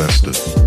invested.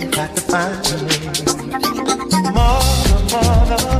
you got to find me. Mother, mother.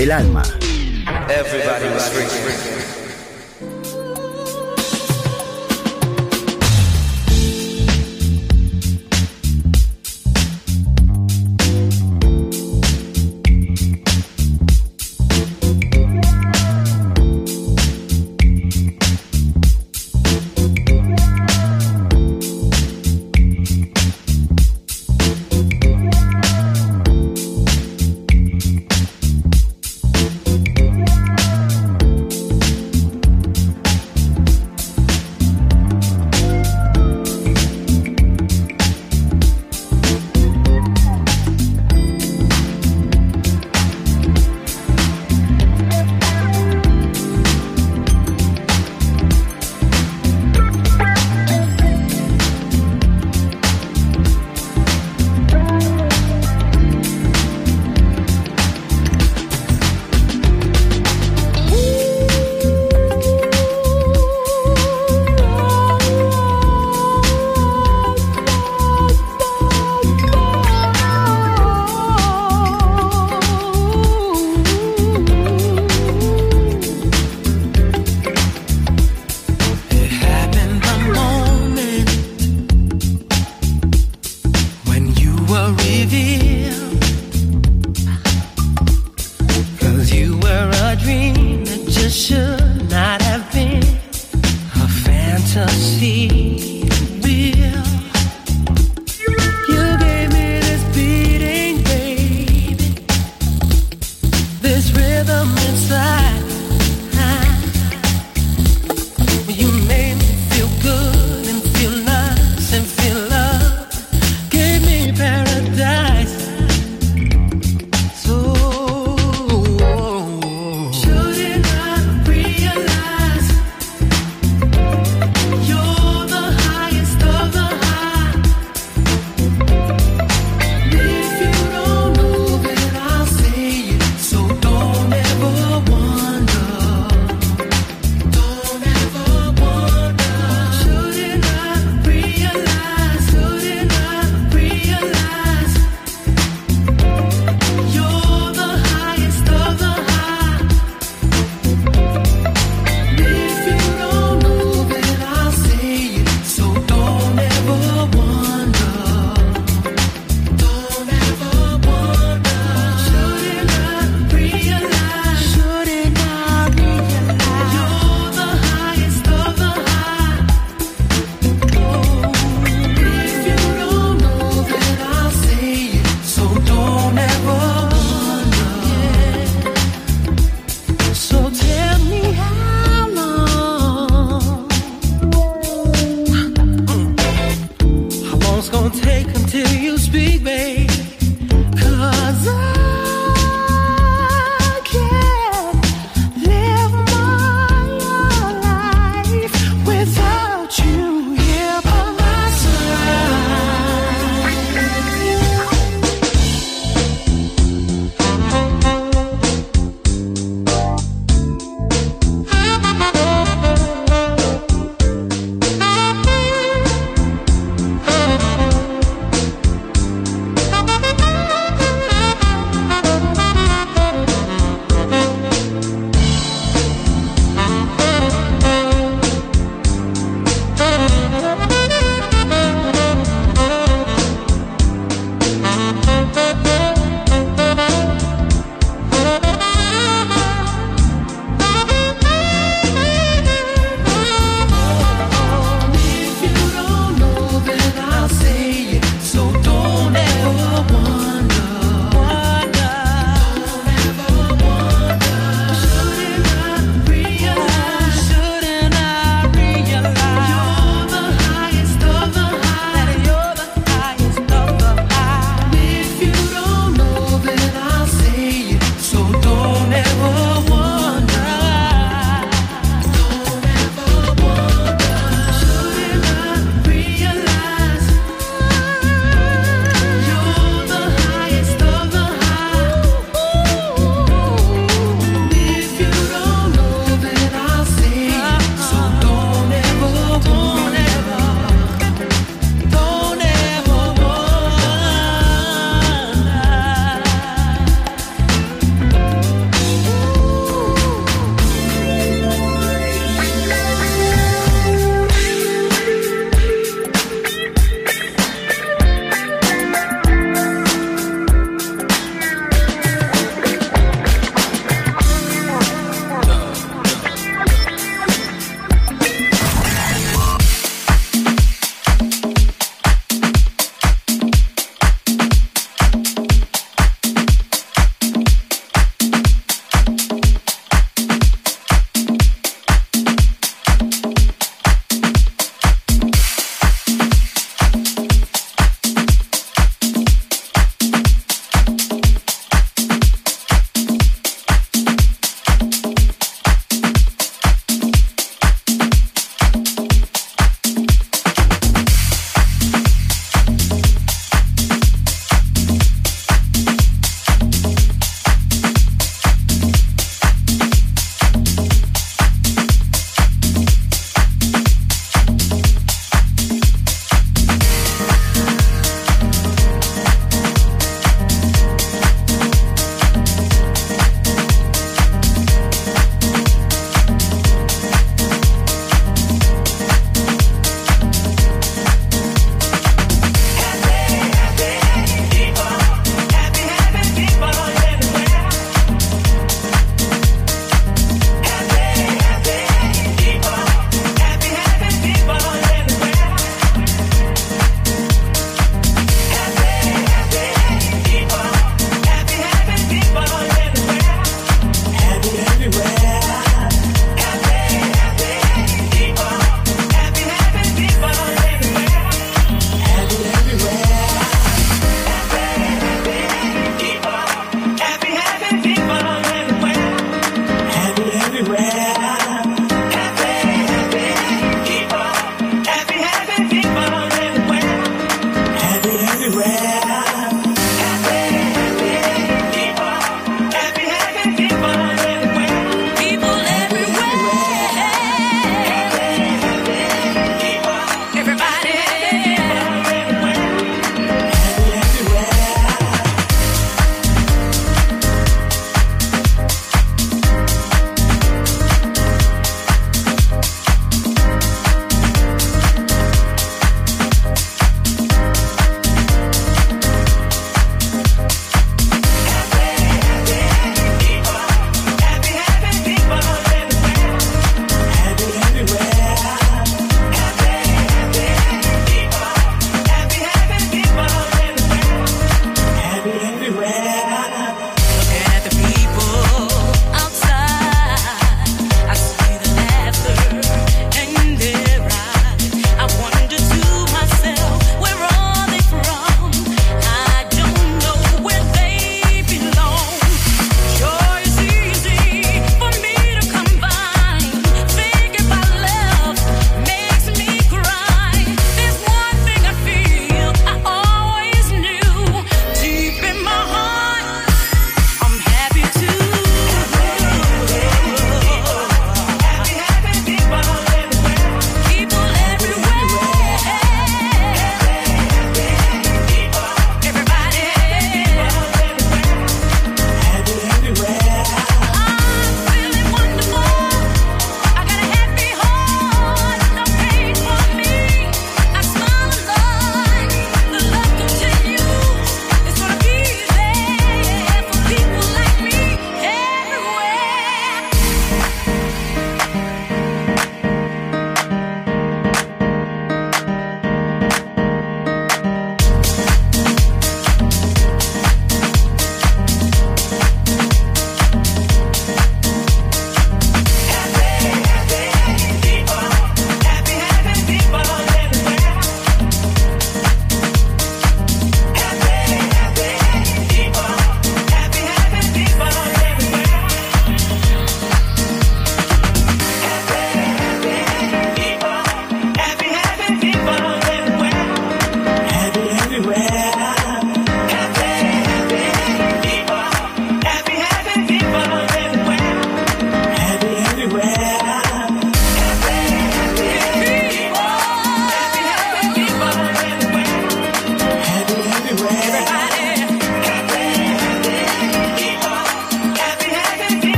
Del alma.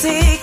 sick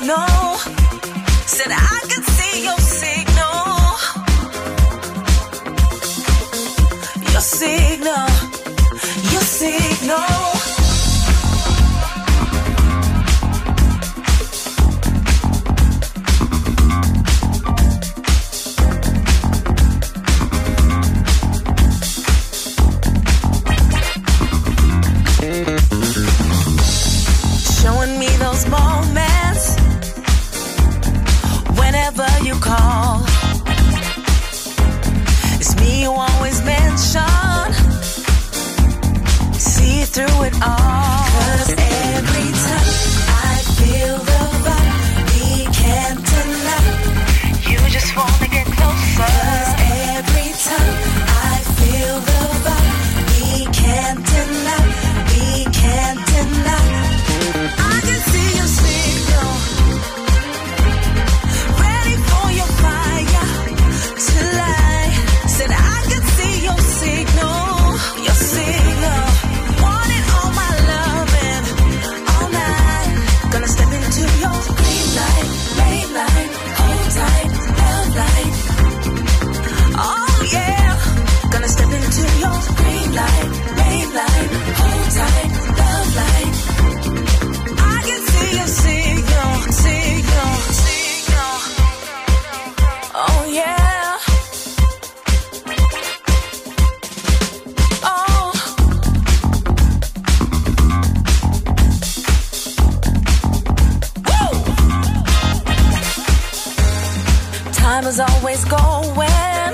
was always going.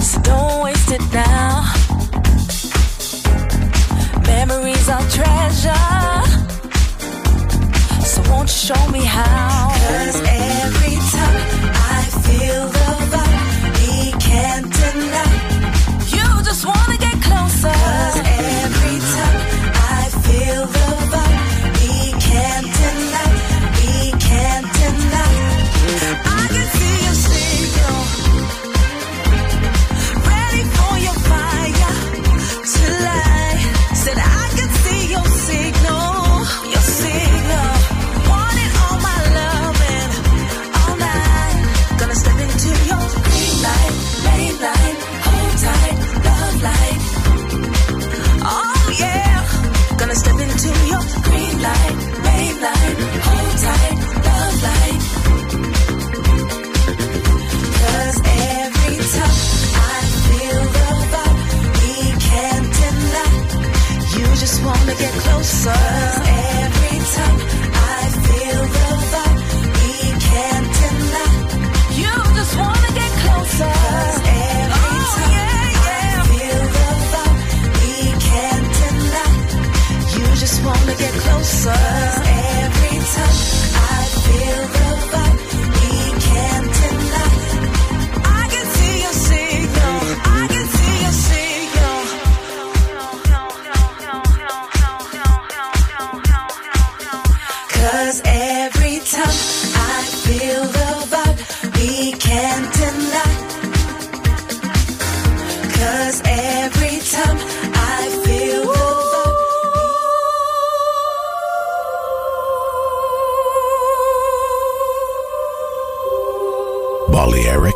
So don't waste it now. Memories are treasure. So won't you show me how? Cause every time I